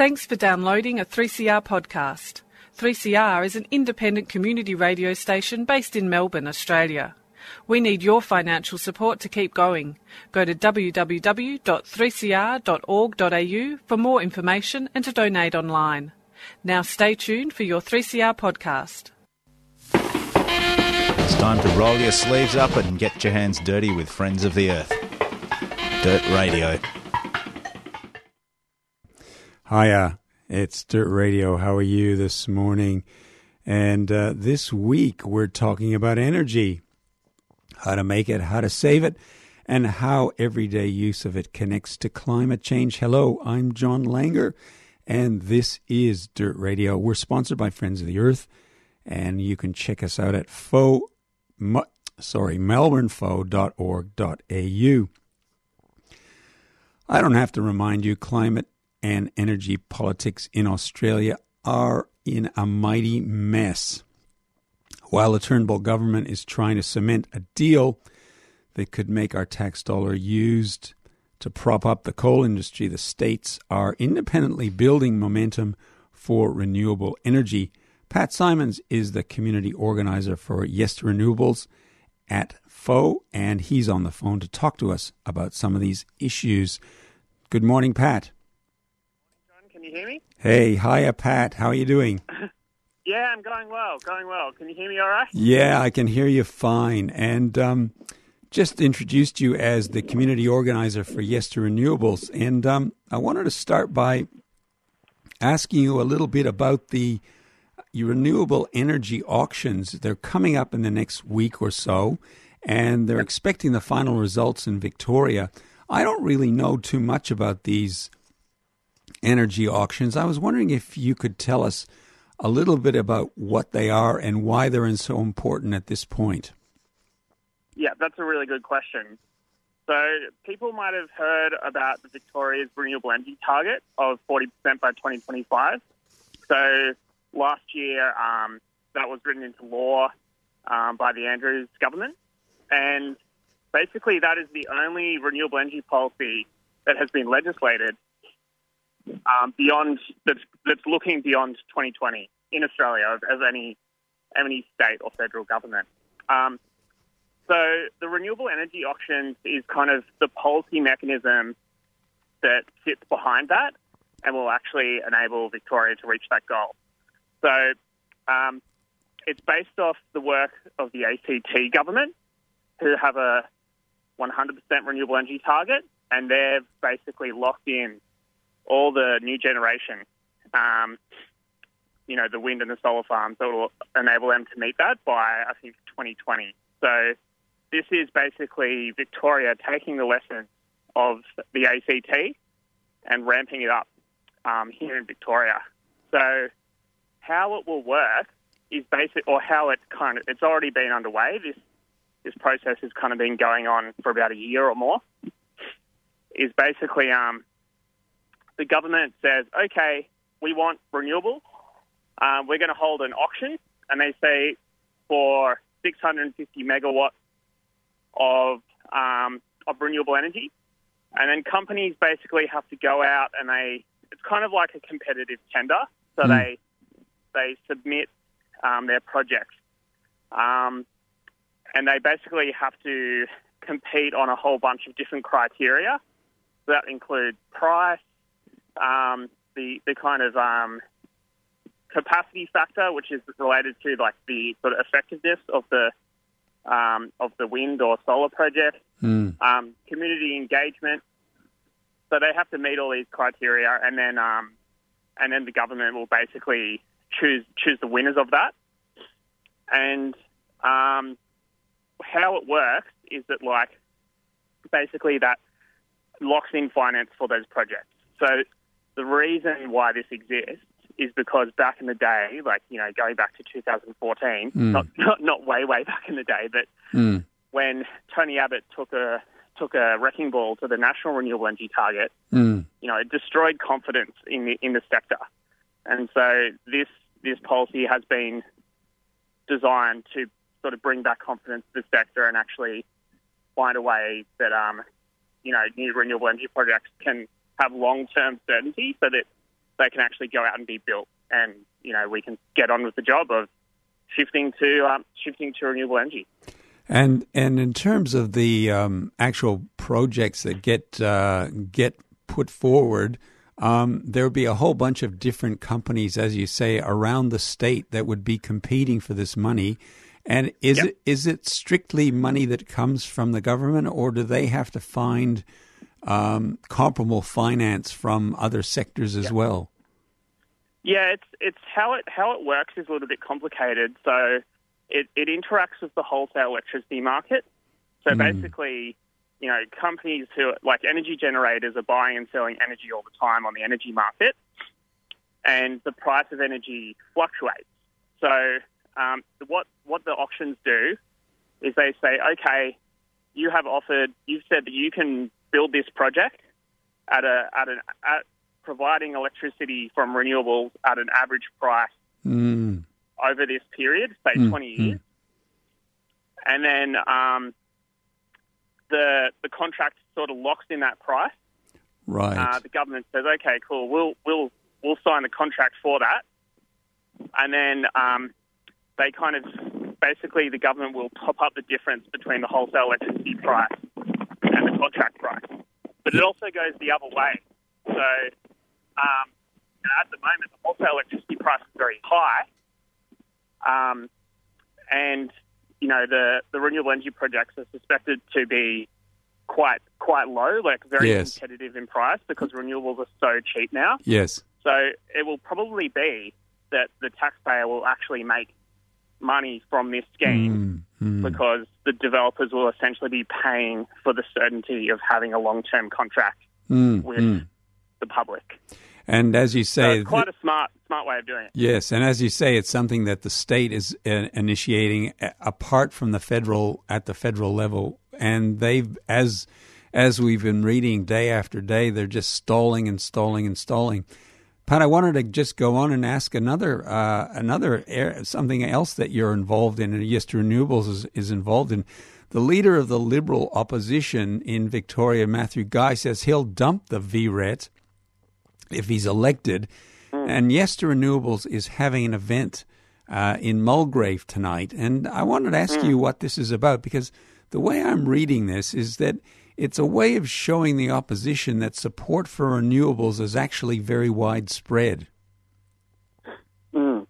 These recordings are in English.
Thanks for downloading a 3CR podcast. 3CR is an independent community radio station based in Melbourne, Australia. We need your financial support to keep going. Go to www.3cr.org.au for more information and to donate online. Now stay tuned for your 3CR podcast. It's time to roll your sleeves up and get your hands dirty with Friends of the Earth. Dirt Radio. Hiya, it's Dirt Radio. How are you this morning? And uh, this week we're talking about energy how to make it, how to save it, and how everyday use of it connects to climate change. Hello, I'm John Langer, and this is Dirt Radio. We're sponsored by Friends of the Earth, and you can check us out at fo, sorry, melbournefo.org.au. I don't have to remind you, climate and energy politics in Australia are in a mighty mess while the Turnbull government is trying to cement a deal that could make our tax dollar used to prop up the coal industry, the states are independently building momentum for renewable energy. Pat Simons is the community organizer for Yes to Renewables at FoE, and he's on the phone to talk to us about some of these issues. Good morning, Pat. You hear me? Hey, hiya, Pat. How are you doing? Yeah, I'm going well, going well. Can you hear me all right? Yeah, I can hear you fine. And um, just introduced you as the community organizer for Yes to Renewables. And um, I wanted to start by asking you a little bit about the renewable energy auctions. They're coming up in the next week or so, and they're expecting the final results in Victoria. I don't really know too much about these energy auctions. I was wondering if you could tell us a little bit about what they are and why they're so important at this point? Yeah, that's a really good question. So, people might have heard about the Victoria's renewable energy target of 40% by 2025. So, last year, um, that was written into law um, by the Andrews government. And basically, that is the only renewable energy policy that has been legislated um, beyond that's, that's looking beyond 2020 in Australia of any any state or federal government. Um, so the renewable energy auctions is kind of the policy mechanism that sits behind that and will actually enable Victoria to reach that goal. So um, it's based off the work of the ACT government, who have a 100% renewable energy target, and they've basically locked in all the new generation, um, you know, the wind and the solar farms that will enable them to meet that by, I think, 2020. So this is basically Victoria taking the lessons of the ACT and ramping it up um, here in Victoria. So how it will work is basic, or how it kind of, it's already been underway. This this process has kind of been going on for about a year or more. Is basically um, the government says, okay, we want renewables. Um, we're going to hold an auction, and they say for 650 megawatts of um, of renewable energy, and then companies basically have to go out and they it's kind of like a competitive tender, so mm. they they submit um, their projects, um, and they basically have to compete on a whole bunch of different criteria. So that includes price, um, the the kind of um, capacity factor, which is related to like the sort of effectiveness of the um, of the wind or solar project, mm. um, community engagement. So they have to meet all these criteria, and then um, and then the government will basically choose choose the winners of that. And um, how it works is that like basically that locks in finance for those projects. So the reason why this exists is because back in the day, like you know, going back to 2014, mm. not, not not way way back in the day, but mm. when Tony Abbott took a took a wrecking ball to the national renewable energy target, mm. you know, it destroyed confidence in the in the sector, and so this this policy has been designed to sort of bring back confidence to the sector and actually find a way that um, you know new renewable energy projects can have long term certainty so that they can actually go out and be built, and you know we can get on with the job of shifting to um, shifting to renewable energy. And and in terms of the um, actual projects that get uh, get put forward, um, there would be a whole bunch of different companies, as you say, around the state that would be competing for this money. And is Yep. it is it strictly money that comes from the government, or do they have to find um, comparable finance from other sectors as well? Yeah, it's it's how it how it works is a little bit complicated. So it, it interacts with the wholesale electricity market. So basically, you know, companies who like energy generators are buying and selling energy all the time on the energy market, and the price of energy fluctuates. So um, what what the auctions do is they say, okay, you have offered, you've said that you can build this project at a at an at providing electricity from renewables at an average price Mm, over this period, say Mm, 20 years. And then um, the the contract sort of locks in that price. right. Uh, the government says, "Okay, cool, we'll we'll we'll sign the contract for that." And then um, they kind of basically the government will top up the difference between the wholesale electricity price and the contract price. But it also goes the other way. So um, at the moment, the wholesale electricity price is very high, um, and you know the the renewable energy projects are suspected to be quite quite low, like very Yes. competitive in price because renewables are so cheap now. yes. So it will probably be that the taxpayer will actually make money from this scheme Mm, because the developers will essentially be paying for the certainty of having a long term contract Mm, with mm. the public. And as you say, it's quite a smart smart way of doing it. Yes, and as you say, it's something that the state is uh, initiating apart from the federal at the federal level, and they've as as we've been reading day after day, they're just stalling and stalling and stalling. Pat, I wanted to just go on and ask another uh, another air, something else that you're involved in, and Yes to Renewables is, is involved in. The leader of the Liberal opposition in Victoria, Matthew Guy, says he'll dump the VRET if he's elected. And Yes to Renewables is having an event uh, in Mulgrave tonight. And I wanted to ask you what this is about because the way I'm reading this is that it's a way of showing the opposition that support for renewables is actually very widespread. Mm.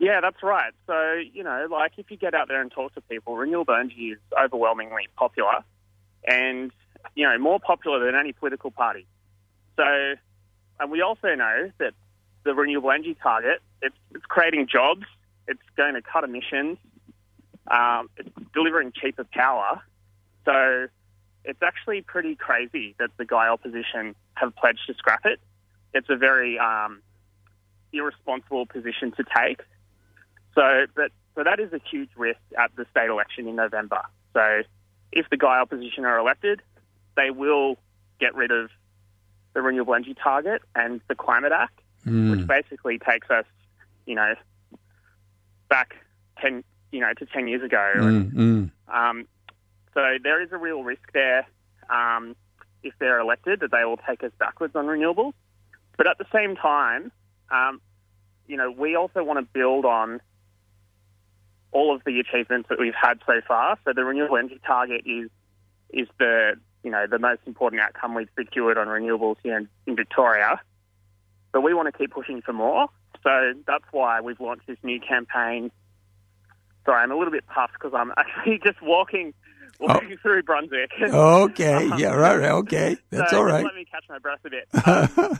Yeah, that's right. So, you know, like if you get out there and talk to people, renewable energy is overwhelmingly popular and, you know, more popular than any political party. So, and we also know that the renewable energy target, it's, it's creating jobs, it's going to cut emissions, um, it's delivering cheaper power. So it's actually pretty crazy that the Guy opposition have pledged to scrap it. It's a very um, irresponsible position to take. So, but so that is a huge risk at the state election in November. So, if the Guy opposition are elected, they will get rid of the renewable energy target and the Climate Act, which basically takes us, you know, back ten, you know, to ten years ago. And, Mm, mm. um, so there is a real risk there um, if they're elected that they will take us backwards on renewables. But at the same time, um, you know, we also want to build on all of the achievements that we've had so far. So the renewable energy target is is the you know the most important outcome we've secured on renewables here in, in Victoria. But we want to keep pushing for more. So that's why we've launched this new campaign. Sorry, I'm a little bit puffed because I'm actually just walking walking through Brunswick. Okay, yeah, right, right, okay. That's so all right. Let me catch my breath a bit.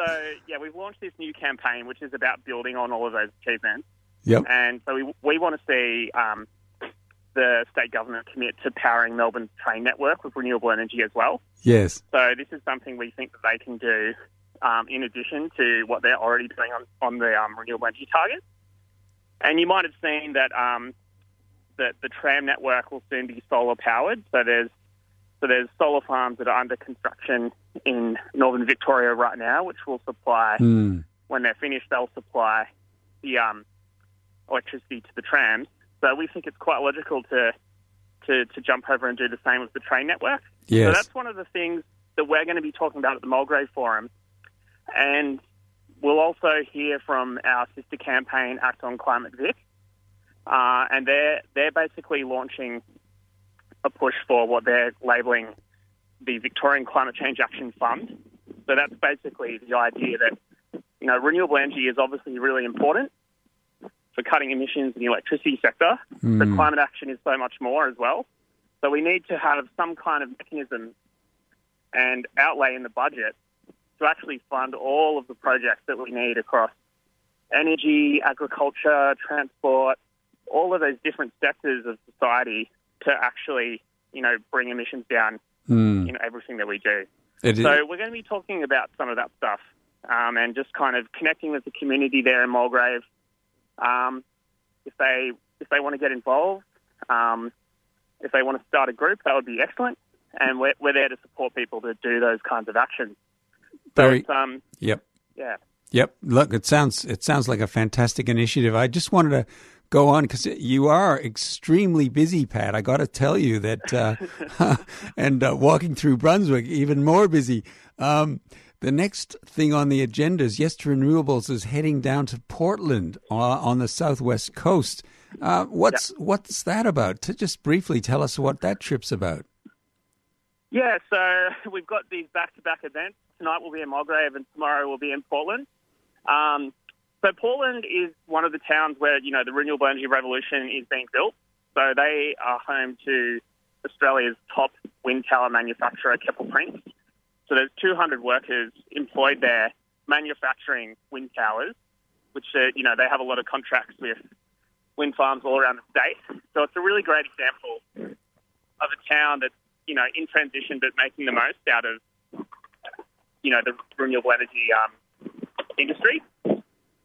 Um, so yeah, we've launched this new campaign, which is about building on all of those achievements. Yep. And so we, we want to see um, the state government commit to powering Melbourne's train network with renewable energy as well. Yes. So this is something we think that they can do um, in addition to what they're already doing on, on the um, renewable energy target. And you might have seen that um, that the tram network will soon be solar powered. So there's so there's solar farms that are under construction in northern Victoria right now, which will supply Mm. when they're finished, they'll supply the um, electricity to the trams. So we think it's quite logical to, to to jump over and do the same with the train network. So that's one of the things that we're going to be talking about at the Mulgrave Forum. And we'll also hear from our sister campaign, Act on Climate Vic, uh, and they're they're basically launching a push for what they're labelling the Victorian Climate Change Action Fund. So that's basically the idea that you know renewable energy is obviously really important for cutting emissions in the electricity sector, but climate action is so much more as well. So we need to have some kind of mechanism and outlay in the budget to actually fund all of the projects that we need across energy, agriculture, transport, all of those different sectors of society to actually, you know, bring emissions down in everything that we do. It is- So we're going to be talking about some of that stuff um, and just kind of connecting with the community there in Mulgrave. Um, if they if they want to get involved, um, if they want to start a group, that would be excellent. And we're, we're there to support people to do those kinds of actions. Very- um, Yep. yeah. Yep. Look, it sounds it sounds like a fantastic initiative. I just wanted to go on because you are extremely busy, Pat. I got to tell you that, uh, and uh, walking through Brunswick, even more busy. Um, the next thing on the agenda is Yes to Renewables is heading down to Portland uh, on the southwest coast. Uh, what's what's that about? To just briefly tell us what that trip's about. Yeah, so we've got these back-to-back events. Tonight we'll be in Mulgrave and tomorrow we'll be in Portland. Um, so Portland is one of the towns where, you know, the renewable energy revolution is being built. So they are home to Australia's top wind tower manufacturer, Keppel Prince. So there's 200 workers employed there manufacturing wind towers, which, uh, you know, they have a lot of contracts with wind farms all around the state. So it's a really great example of a town that's you know in transition but making the most out of you know the renewable energy um, industry.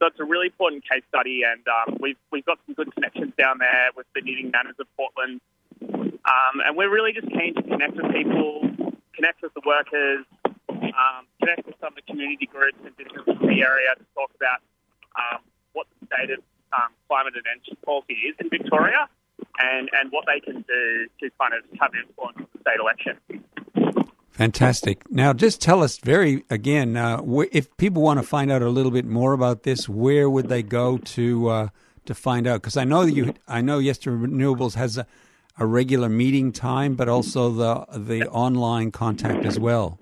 So it's a really important case study, and um, we've we've got some good connections down there with the Knitting Nannas of Portland, um, and we're really just keen to connect with people, connect with the workers, um, connect with some of the community groups and businesses in the area to talk about um, what the state of um, climate and energy policy is in Victoria and, and what they can do to kind of have influence on the state election. Fantastic. Now, just tell us very again uh, wh- if people want to find out a little bit more about this, where would they go to uh, to find out? Because I know you, I know Yes Renewables has a, a regular meeting time, but also the the online contact as well.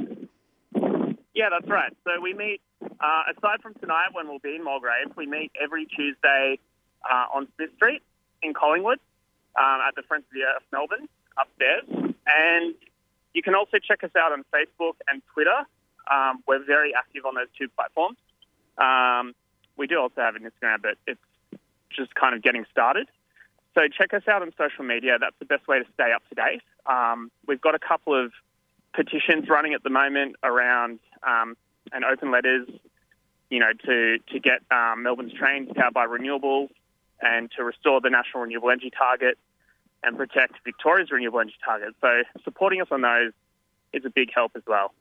Yeah, that's right. So we meet, uh, aside from tonight when we'll be in Mulgrave, we meet every Tuesday uh, on Smith Street in Collingwood um, at the Friends of the Earth Melbourne upstairs. And you can also check us out on Facebook and Twitter. Um, we're very active on those two platforms. Um, we do also have an Instagram, but it's just kind of getting started. So check us out on social media. That's the best way to stay up to date. Um, we've got a couple of petitions running at the moment around um, and open letters, you know, to to get um, Melbourne's trains powered by renewables and to restore the national renewable energy target and protect Victoria's renewable energy target. So supporting us on those is a big help as well.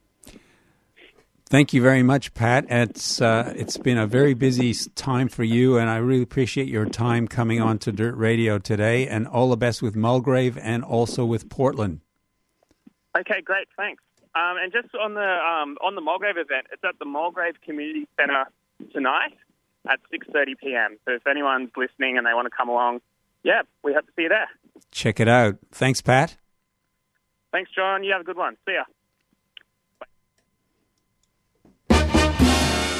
Thank you very much, Pat. It's uh, it's been a very busy time for you, and I really appreciate your time coming on to Dirt Radio today. And all the best with Mulgrave and also with Portland. Okay, great, thanks. Um, and just on the um, on the Mulgrave event, it's at the Mulgrave Community Centre tonight at 6:30 p.m. So if anyone's listening and they want to come along, yeah, we hope to see you there. Check it out. Thanks, Pat. Thanks, John. You have a good one. See ya.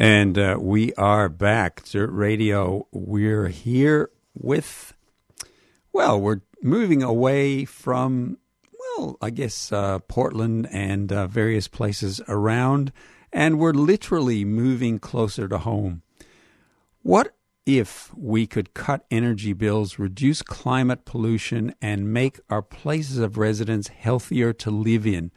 And uh, we are back. Dirt Radio. We're here with, well, we're moving away from, well, I guess uh, Portland and uh, various places around, and we're literally moving closer to home. What if we could cut energy bills, reduce climate pollution, and make our places of residence healthier to live in,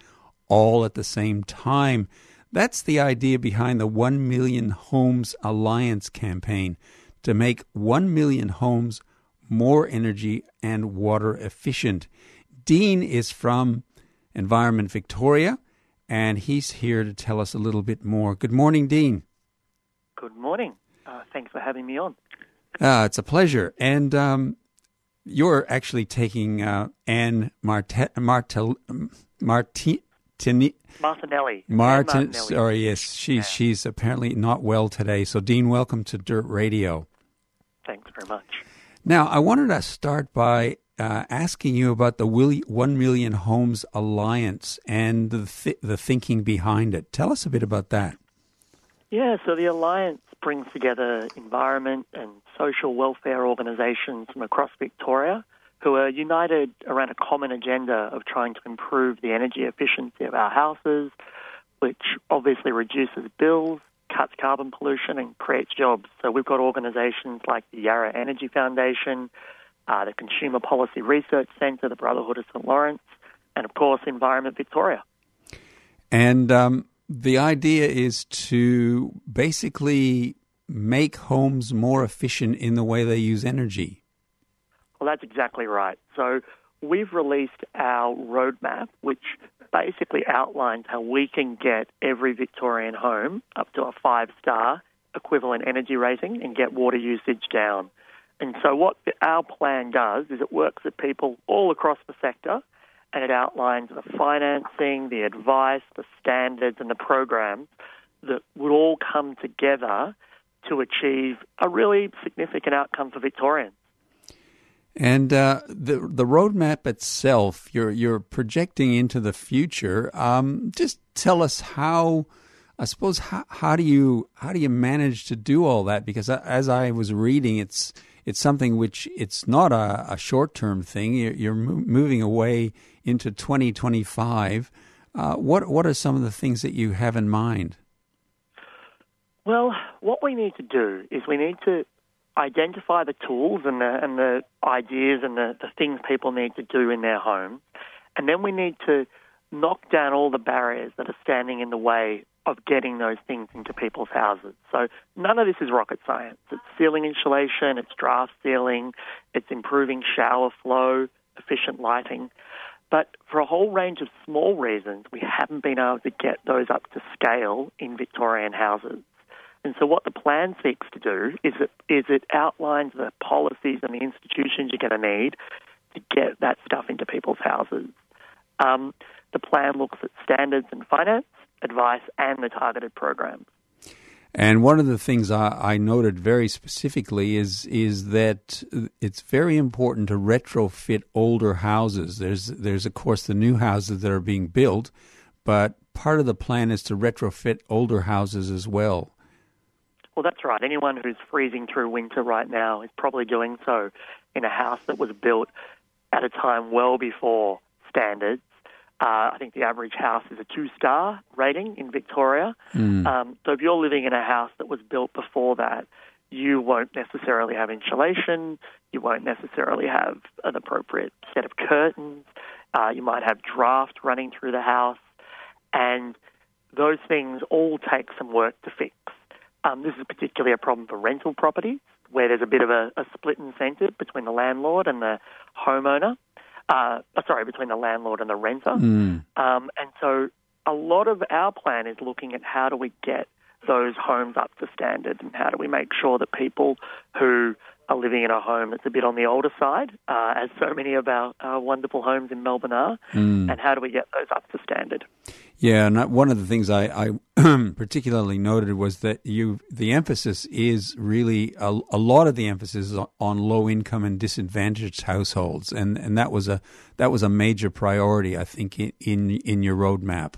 all at the same time? That's the idea behind the 1 Million Homes Alliance campaign to make 1 million homes more energy and water efficient. Dean is from Environment Victoria, and he's here to tell us a little bit more. Good morning, Dean. Good morning. Uh, thanks for having me on. Uh, it's a pleasure. And um, you're actually taking uh, Anne Marte- Martel- Marti- Martinelli. Martin, Martinelli. Sorry, yes, she's yeah. she's apparently not well today. So, Dean, welcome to Dirt Radio. Thanks very much. Now, I wanted to start by uh, asking you about the One Million Homes Alliance and the th- the thinking behind it. Tell us a bit about that. Yeah, so the alliance brings together environment and social welfare organisations from across Victoria who are united around a common agenda of trying to improve the energy efficiency of our houses, which obviously reduces bills, cuts carbon pollution, and creates jobs. So we've got organisations like the Yarra Energy Foundation, uh, the Consumer Policy Research Centre, the Brotherhood of St Laurence, and of course, Environment Victoria. And um, the idea is to basically make homes more efficient in the way they use energy. Well, that's exactly right. So we've released our roadmap, which basically outlines how we can get every Victorian home up to a five star equivalent energy rating and get water usage down. And so, what our plan does is it works with people all across the sector and it outlines the financing, the advice, the standards, and the programs that would all come together to achieve a really significant outcome for Victorians. And uh, the the roadmap itself, you're you're projecting into the future. Um, just tell us how. I suppose how, how do you how do you manage to do all that? Because as I was reading, it's it's something which it's not a, a short term thing. You're, you're, moving away into 2025. Uh, what what are some of the things that you have in mind? Well, what we need to do is we need to identify the tools and the, and the ideas and the, the things people need to do in their home. And then we need to knock down all the barriers that are standing in the way of getting those things into people's houses. So none of this is rocket science. It's ceiling insulation, it's draft sealing, it's improving shower flow, efficient lighting. But for a whole range of small reasons, we haven't been able to get those up to scale in Victorian houses. And so, what the plan seeks to do is it, is it outlines the policies and the institutions you're going to need to get that stuff into people's houses. Um, the plan looks at standards and finance, advice, and the targeted programs. And one of the things I, I, noted very specifically is is that it's very important to retrofit older houses. There's there's of course the new houses that are being built, but part of the plan is to retrofit older houses as well. Well, that's right. Anyone who's freezing through winter right now is probably doing so in a house that was built at a time well before standards. Uh, I think the average house is a two star rating in Victoria. Mm. Um, so if you're living in a house that was built before that, you won't necessarily have insulation, you won't necessarily have an appropriate set of curtains, uh, you might have draft running through the house, and those things all take some work to fix. Um, this is particularly a problem for rental properties, where there's a bit of a, a split incentive between the landlord and the homeowner. Uh, sorry, between the landlord and the renter. Mm. Um, and so a lot of our plan is looking at how do we get those homes up to standard and how do we make sure that people who are living in a home that's a bit on the older side, uh, as so many of our, our, wonderful homes in Melbourne are, mm. and how do we get those up to standard? Yeah, and one of the things I, I particularly noted was that you the emphasis is really a, a lot of the emphasis is on low income and disadvantaged households, and, and that was a that was a major priority, I think, in in, in your roadmap.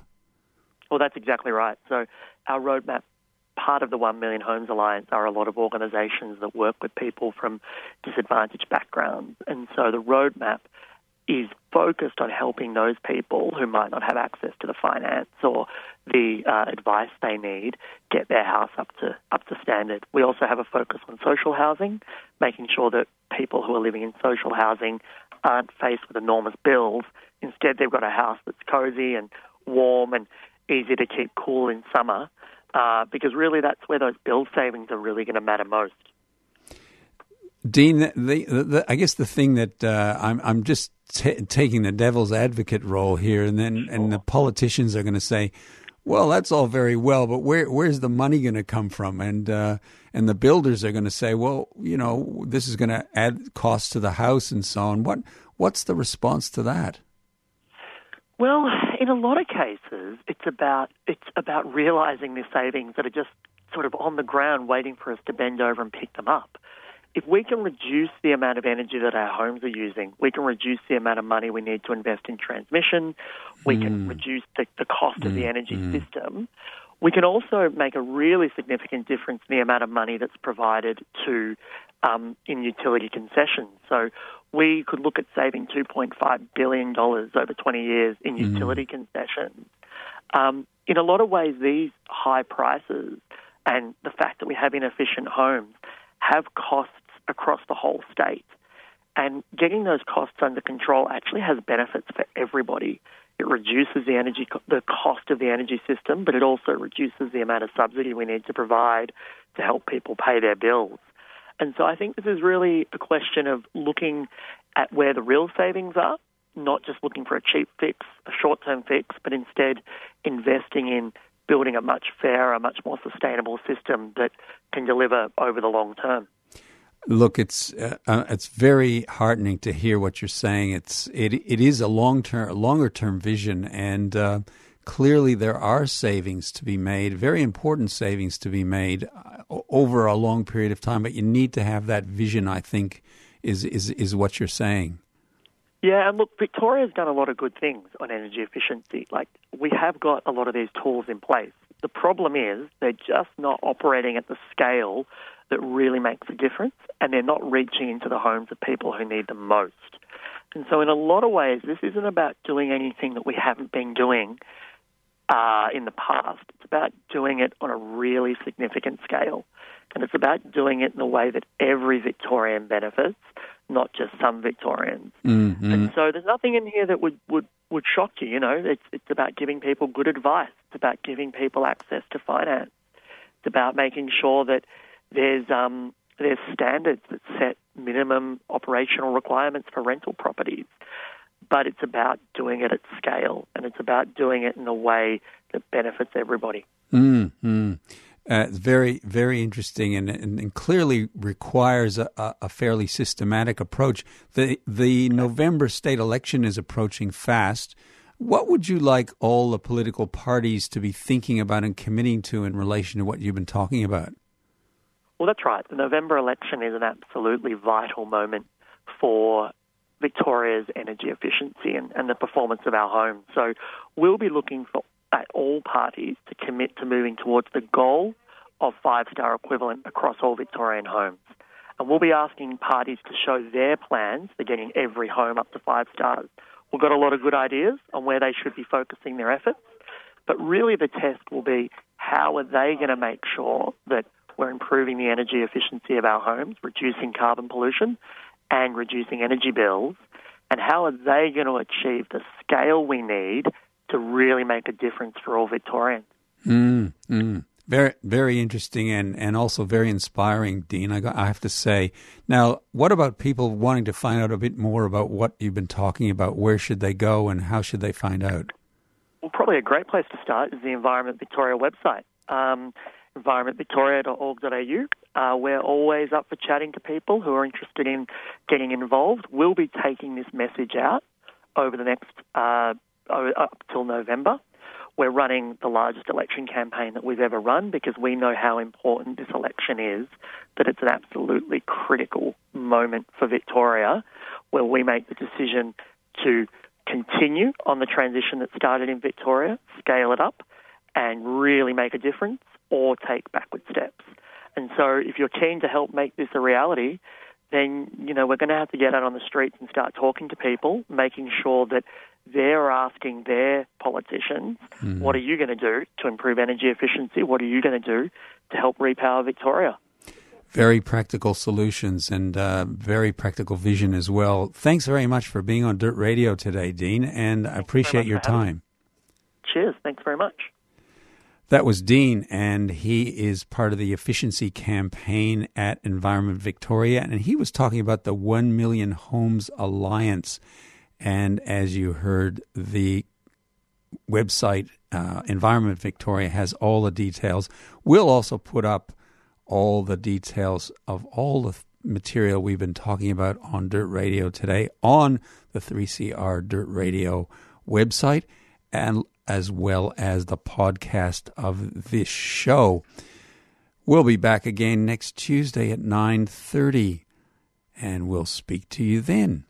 Well, that's exactly right. So our roadmap part of the 1 Million Homes Alliance are a lot of organisations that work with people from disadvantaged backgrounds. And so the roadmap is focused on helping those people who might not have access to the finance or the uh, advice they need get their house up to up to standard. We also have a focus on social housing, making sure that people who are living in social housing aren't faced with enormous bills. Instead, they've got a house that's cozy and warm and easy to keep cool in summer, uh, because really that's where those bill savings are really going to matter most. Dean, the, the, the, I guess the thing that uh, I'm, I'm just t- taking the devil's advocate role here, and then and the politicians are going to say, "Well, that's all very well, but where where's the money going to come from?" And uh, and the builders are going to say, "Well, you know, this is going to add cost to the house and so on." What what's the response to that? Well, in a lot of cases, it's about it's about realizing the savings that are just sort of on the ground, waiting for us to bend over and pick them up if we can reduce the amount of energy that our homes are using, we can reduce the amount of money we need to invest in transmission, we mm. can reduce the, the cost mm. of the mm. energy mm. system. We can also make a really significant difference in the amount of money that's provided to um, in utility concessions. So we could look at saving $2.5 billion over 20 years in mm. utility concessions. Um, in a lot of ways, these high prices and the fact that we have inefficient homes have costs across the whole state. And getting those costs under control actually has benefits for everybody. It reduces the energy, the cost of the energy system, but it also reduces the amount of subsidy we need to provide to help people pay their bills. And so I think this is really a question of looking at where the real savings are, not just looking for a cheap fix, a short-term fix, but instead investing in building a much fairer, much more sustainable system that can deliver over the long term. Look, it's uh, uh, it's very heartening to hear what you're saying. It's it it is a long term, longer term vision, and uh, clearly there are savings to be made, very important savings to be made uh, over a long period of time. But you need to have that vision. I think is is is what you're saying. Yeah, and look, Victoria's done a lot of good things on energy efficiency. Like we have got a lot of these tools in place. The problem is they're just not operating at the scale that really makes a difference, and they're not reaching into the homes of people who need them most. And so, in a lot of ways, this isn't about doing anything that we haven't been doing uh, in the past. It's about doing it on a really significant scale. And it's about doing it in a way that every Victorian benefits, not just some Victorians. Mm-hmm. And so there's nothing in here that would, would, would shock you, you know. It's, it's about giving people good advice. It's about giving people access to finance. It's about making sure that there's um, there's standards that set minimum operational requirements for rental properties, but it's about doing it at scale and it's about doing it in a way that benefits everybody. Mm-hmm. Uh, it's very, very interesting, and, and, and clearly requires a, a, fairly systematic approach. the The November state election is approaching fast. What would you like all the political parties to be thinking about and committing to in relation to what you've been talking about? Well, that's right. The November election is an absolutely vital moment for Victoria's energy efficiency and, and the performance of our homes. So we'll be looking for at all parties to commit to moving towards the goal of five star equivalent across all Victorian homes. And we'll be asking parties to show their plans for getting every home up to five stars. We've got a lot of good ideas on where they should be focusing their efforts, but really the test will be how are they going to make sure that we're improving the energy efficiency of our homes, reducing carbon pollution, and reducing energy bills. And how are they going to achieve the scale we need to really make a difference for all Victorians? Mm, mm. Very, very interesting and, and also very inspiring, Dean. I, I have to say. Now, what about people wanting to find out a bit more about what you've been talking about? Where should they go, and how should they find out? Well, probably a great place to start is the Environment Victoria website. Um, environmentvictoria.org.au. Uh, we're always up for chatting to people who are interested in getting involved. We'll be taking this message out over the next uh, up till November. We're running the largest election campaign that we've ever run because we know how important this election is, that it's an absolutely critical moment for Victoria where we make the decision to continue on the transition that started in Victoria, scale it up, and really make a difference or take backward steps. And so, if you're keen to help make this a reality, then you know we're going to have to get out on the streets and start talking to people, making sure that they're asking their politicians, mm-hmm. "What are you going to do to improve energy efficiency? What are you going to do to help repower Victoria?" Very practical solutions and uh, very practical vision as well. Thanks very much for being on Dirt Radio today, Dean, and I appreciate your time. Cheers. Thanks very much. That was Dean, and he is part of the efficiency campaign at Environment Victoria, and he was talking about the 1 Million Homes Alliance. And as you heard, the website uh, Environment Victoria has all the details. We'll also put up all the details of all the material we've been talking about on Dirt Radio today on the 3CR Dirt Radio website and as well as the podcast of this show. We'll be back again next Tuesday at 9:30 and we'll speak to you then.